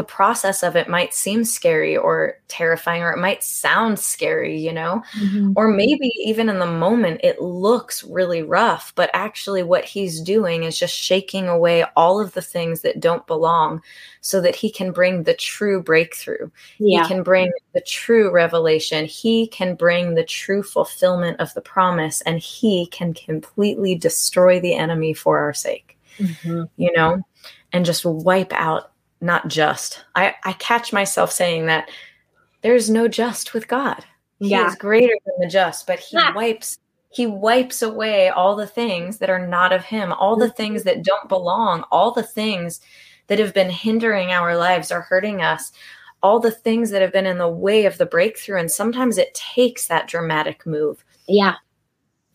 the process of it might seem scary or terrifying, or it might sound scary, you know? Mhm. Or maybe even in the moment it looks really rough, but actually what he's doing is just shaking away all of the things that don't belong so that he can bring the true breakthrough. Yeah. He can bring the true revelation. He can bring the true fulfillment of the promise and he can completely destroy the enemy for our sake, Mhm. you know, and just wipe out not just. I I catch myself saying that there's no just with God. He Yeah. is greater than the just, but he Ah. wipes he wipes away all the things that are not of him, all the things that don't belong, all the things that have been hindering our lives or hurting us, all the things that have been in the way of the breakthrough. And sometimes it takes that dramatic move. Yeah.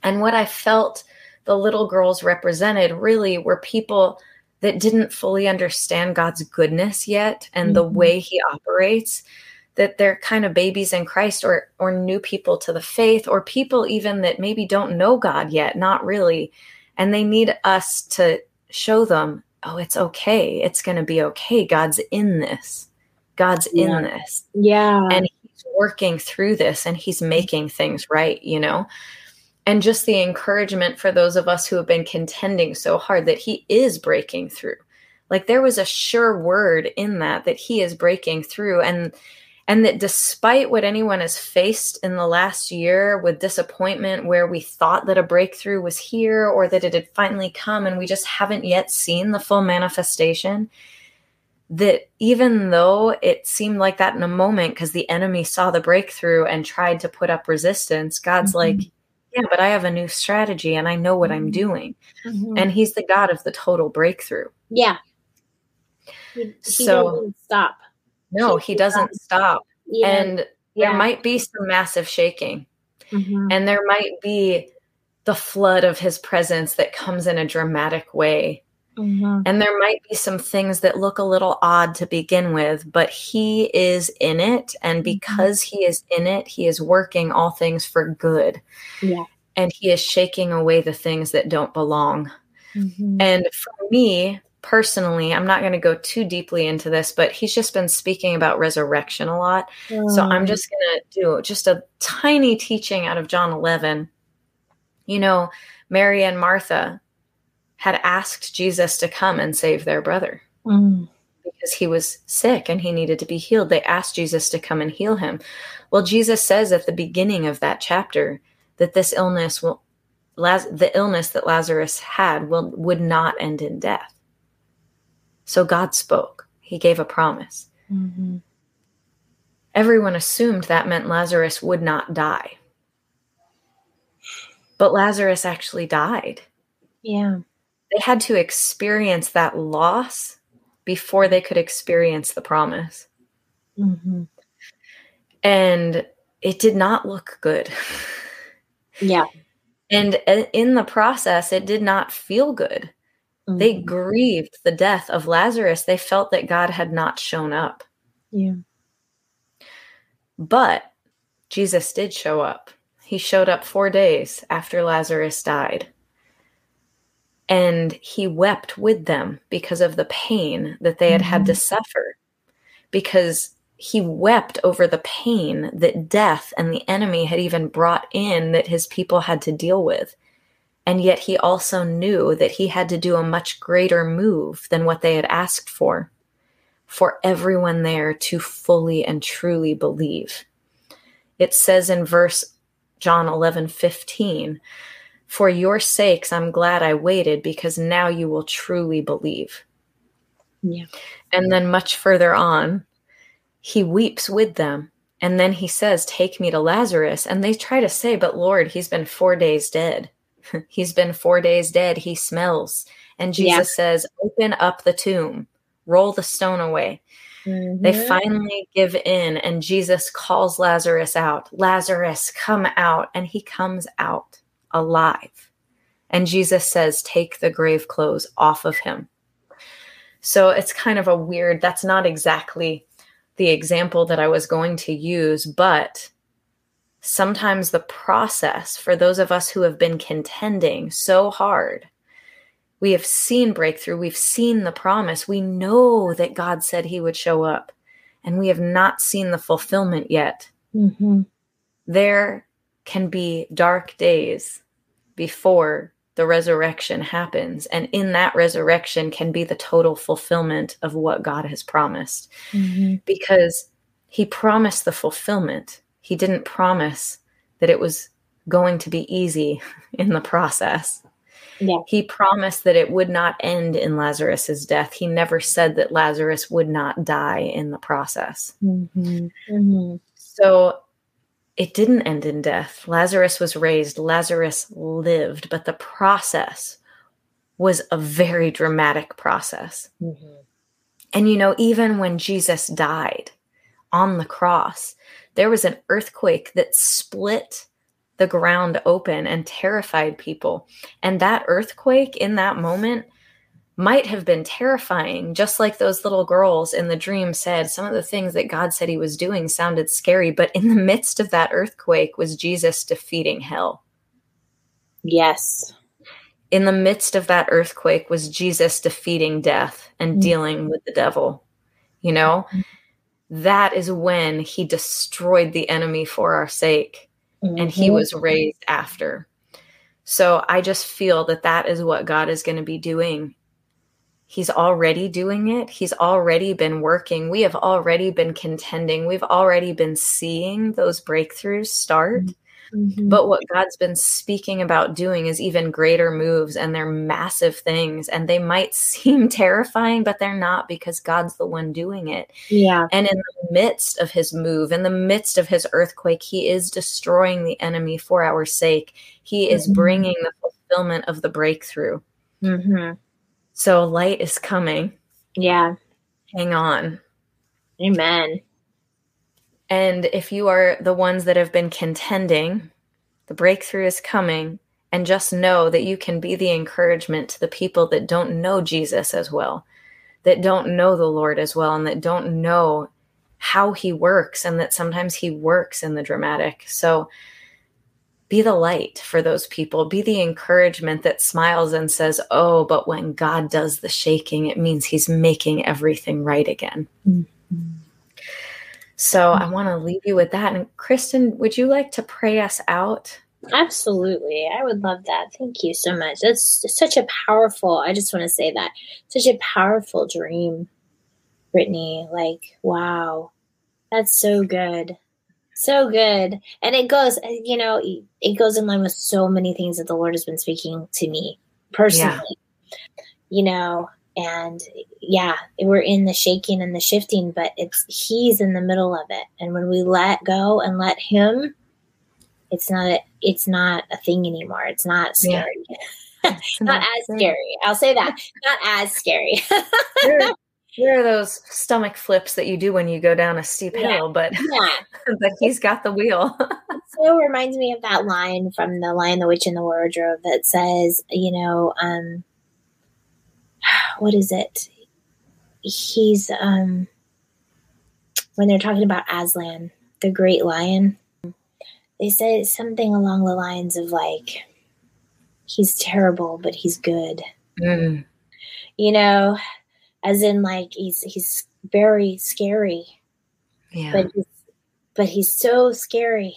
And what I felt the little girls represented really were people that didn't fully understand God's goodness yet and the Mhm. way he operates that they're kind of babies in Christ or or new people to the faith or people even that maybe don't know God yet not really and they need us to show them oh it's okay it's going to be okay God's in this God's Yeah. in this Yeah. and he's working through this and he's making things right you know and just the encouragement for those of us who have been contending so hard that he is breaking through like there was a sure word in that that he is breaking through and and that despite what anyone has faced in the last year with disappointment where we thought that a breakthrough was here or that it had finally come and we just haven't yet seen the full manifestation that even though it seemed like that in a moment because the enemy saw the breakthrough and tried to put up resistance god's Mhm. like yeah but i have a new strategy and i know what i'm Mhm. doing Mhm. and he's the god of the total breakthrough yeah. He, he So- doesn't stop. no He- he doesn't stop Yeah. and yeah. there might be some massive shaking Mhm. and there might be the flood of his presence that comes in a dramatic way Mhm. and there might be some things that look a little odd to begin with but he is in it and because he is in it he is working all things for good Yeah. and he is shaking away the things that don't belong Mhm. and for me personally i'm not going to go too deeply into this but he's just been speaking about resurrection a lot so I'm Mm. just going to do just a tiny teaching out of John 11. You know, Mary and Martha had asked Jesus to come and save their brother Mm. because he was sick and he needed to be healed. They asked Jesus to come and heal him. Well, Jesus says at the beginning of that chapter that this illness will Laz- the illness that Lazarus had will would not end in death. So God spoke. He gave a promise. Mhm. Everyone assumed that meant Lazarus would not die. But Lazarus actually died. Yeah. They had to experience that loss before they could experience the promise. Mhm. And it did not look good. Yeah. And uh, in the process, it did not feel good. They Mhm. grieved the death of Lazarus. They felt that God had not shown up. Yeah. But Jesus did show up. He showed up four days after Lazarus died. And he wept with them because of the pain that they had had to mm-hmm. suffer. Because he wept over the pain that death and the enemy had even brought in that his people had to deal with. And yet he also knew that he had to do a much greater move than what they had asked for, for everyone there to fully and truly believe. It says in verse John 11 15, For your sakes, I'm glad I waited because now you will truly believe. Yeah. And then much further on, he weeps with them And then he says, Take me to Lazarus. And they try to say, But Lord, he's been four days dead. he's been four days dead. He smells. And Jesus Yeah. says, Open up the tomb, roll the stone away. They Mhm. finally give in, and Jesus calls Lazarus out. Lazarus, come out. And he comes out alive. And Jesus says, Take the grave clothes off of him. So it's kind of a weird, that's not exactly the example that I was going to use, but sometimes the process for those of us who have been contending so hard we have seen breakthrough. We've seen the promise. We know that God said he would show up, and we have not seen the fulfillment yet. Mhm. There can be dark days before the resurrection happens. And in that resurrection can be the total fulfillment of what God has promised Mhm. because he promised the fulfillment. He didn't promise that it was going to be easy in the process. Yeah. He promised that it would not end in Lazarus's death. He never said that Lazarus would not die in the process. Mhm. Mhm. So it didn't end in death. Lazarus was raised, Lazarus lived, but the process was a very dramatic process. Mhm. And you know, even when Jesus died on the cross, there was an earthquake that split the ground open and terrified people. And that earthquake in that moment might have been terrifying, just like those little girls in the dream said. Some of the things that God said he was doing sounded scary, but in the midst of that earthquake was Jesus defeating hell. Yes. In the midst of that earthquake was Jesus defeating death and Mm. dealing with the devil. You know, that is when he destroyed the enemy for our sake and he Mhm. was raised after. So I just feel that that is what God is going to be doing. He's already doing it. He's already been working. We have already been contending. We've already been seeing those breakthroughs start. Mhm. But what God's been speaking about doing is even greater moves, and they're massive things. And they might seem terrifying, but they're not because God's the one doing it. yeah. And in the midst of his move, in the midst of his earthquake, he is destroying the enemy for our sake. He is Mhm. bringing the fulfillment of the breakthrough. Mhm. So light is coming. Yeah. Hang on. Amen. And if you are the ones that have been contending, the breakthrough is coming. And just know that you can be the encouragement to the people that don't know Jesus as well, that don't know the Lord as well, and that don't know how he works, and that sometimes he works in the dramatic. So be the light for those people. Be the encouragement that smiles and says, Oh, but when God does the shaking, it means he's making everything right again. Mm-hmm. So I want to leave you with that. And Kristen, would you like to pray us out? Absolutely. I would love that. Thank you so much. That's such a powerful, I just want to say that, such a powerful dream, Brittany. Like, wow. That's so good. So good. And it goes, uh, you know, it goes in line with so many things that the Lord has been speaking to me personally. You know, and yeah, we're in the shaking and the shifting, but it's He's in the middle of it. And when we let go and let Him, it's not a, it's not a thing anymore. It's not Yeah. scary. not as scary. I'll say that. Not as scary. There, there are those stomach flips that you do when you go down a steep Yeah. hill, but yeah. but he's got the wheel. So it reminds me of that line from the Lion, the Witch, and the Wardrobe that says, you know, um, what is it? He's um, when they're talking about Aslan, the great lion. They say something along the lines of like, he's terrible, but he's good. Mm, You know, as in like he's he's very scary, yeah. but he's, but he's so scary.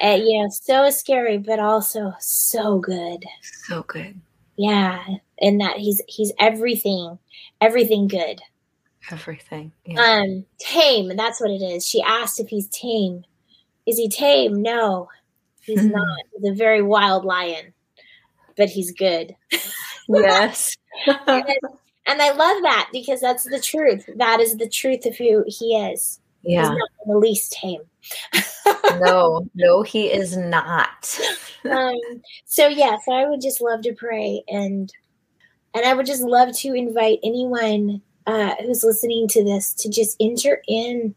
And, you know, so scary, but also so good. so good. Yeah, and that he's he's everything, everything good. Everything. Yeah. Um, tame. That's what it is. She asked if he's tame. Is he tame? No, he's Hmm. not. He's a very wild lion, but he's good. yes. And I love that because that's the truth. That is the truth of who he is. He's yeah. not in the least tame. no, no, he is not. um, so yeah, so I would just love to pray and and I would just love to invite anyone uh, who's listening to this to just enter in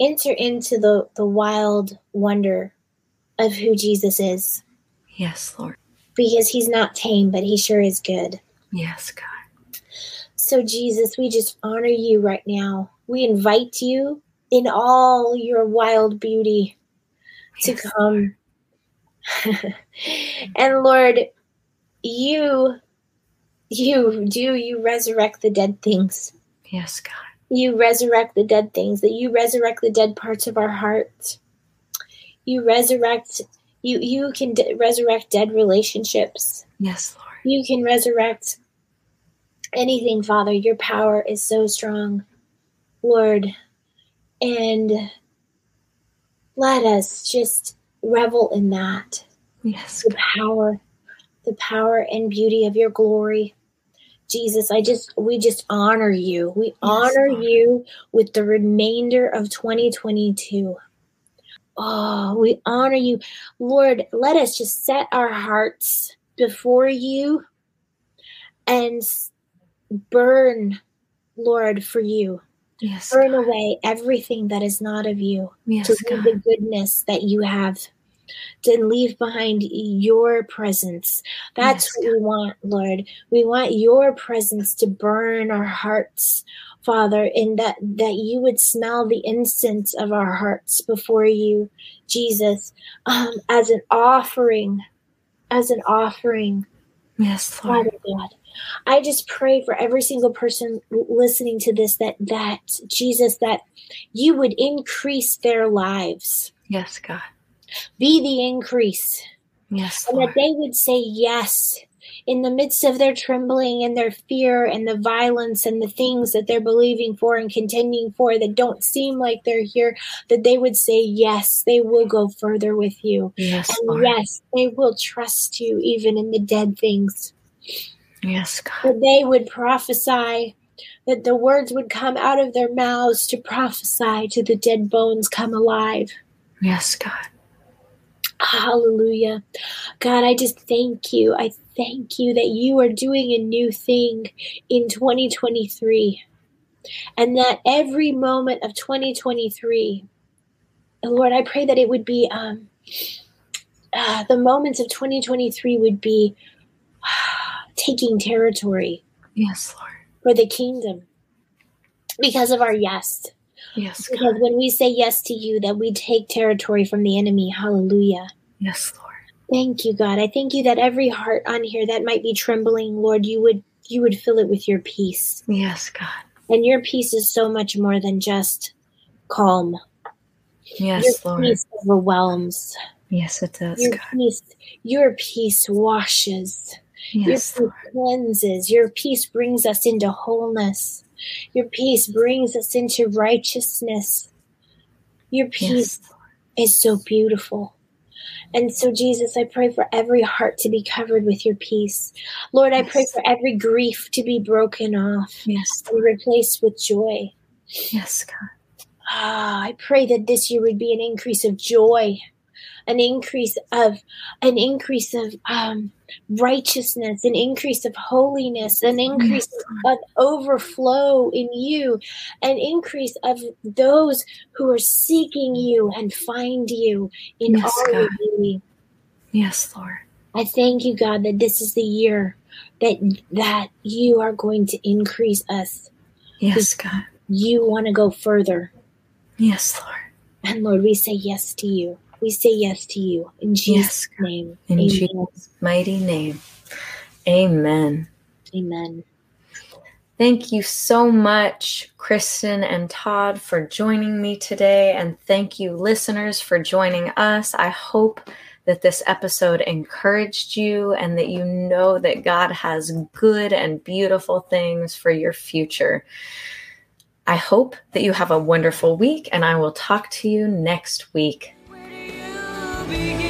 enter into the the wild wonder of who Jesus is Yes, Lord. because he's not tame but he sure is good. Yes, God. So Jesus, we just honor you right now. We invite you in all your wild beauty to Yes. come. and Lord, you you do you resurrect the dead things. Yes, God. You resurrect the dead things, that you resurrect the dead parts of our heart. You resurrect you you can d- resurrect dead relationships. Yes, Lord. You can resurrect anything, Father. Your power is so strong, Lord. And let us just revel in that Yes, the power, the power and beauty of your glory. Jesus, I just, we just honor you. We honor Lord. you with the remainder of 2022. Oh, we honor you. Lord, let us just set our hearts before you and burn, Lord, for you. Yes, Burn God. away everything that is not of you Yes, to leave God. the goodness that you have, to leave behind your presence. That's Yes, what we want, Lord. We want your presence to burn our hearts, Father, and that, that you would smell the incense of our hearts before you, Jesus, um, as an offering, as an offering. Yes, Lord. Father God. I just pray for every single person listening to this that that Jesus that you would increase their lives. Yes, God. Be the increase. Yes, And that they would say yes in the midst of their trembling and their fear and the violence and the things that they're believing for and contending for that don't seem like they're here, that they would say yes, they will go further with you. Yes, And Lord. yes, they will trust you even in the dead things. Yes, God. that they would prophesy, that the words would come out of their mouths to prophesy to the dead bones come alive. Yes, God. Hallelujah. God, I just thank you. I thank you that you are doing a new thing in 2023 and that every moment of 2023, Lord, I pray that it would be um, uh, the moments of 2023 would be taking territory Yes, Lord. for the kingdom because of our yes. Yes, Because God. when we say yes to you, that we take territory from the enemy. Hallelujah. Yes, Lord. Thank you, God. I thank you that every heart on here that might be trembling, Lord, you would you would fill it with your peace. Yes, God. And your peace is so much more than just calm. Yes, your Lord. peace overwhelms. Yes, it does, Your God. peace, your peace washes. Yes, your Lord. peace cleanses. Your peace brings us into wholeness. Your peace brings us into righteousness. Your peace Yes, is so beautiful. And so, Jesus, I pray for every heart to be covered with your peace. Lord, I pray for every grief to be broken off Yes, and replaced with joy. yes, God. Ah, I pray that this year would be an increase of joy, an increase of an increase of um, righteousness, an increase of holiness, an increase of overflow in you, an increase of those who are seeking you and find you in Yes, all God. beauty. Yes, Lord. I thank you, God, that this is the year that that you are going to increase us. Yes, God. You want to go further. Yes, Lord. And Lord, we say yes to you. We say yes to you in Jesus' God. name. In Amen. Jesus' mighty name. Amen. Amen. Thank you so much, Kristen and Todd, for joining me today. And thank you, listeners, for joining us. I hope that this episode encouraged you and that you know that God has good and beautiful things for your future. I hope that you have a wonderful week, and I will talk to you next week. Begin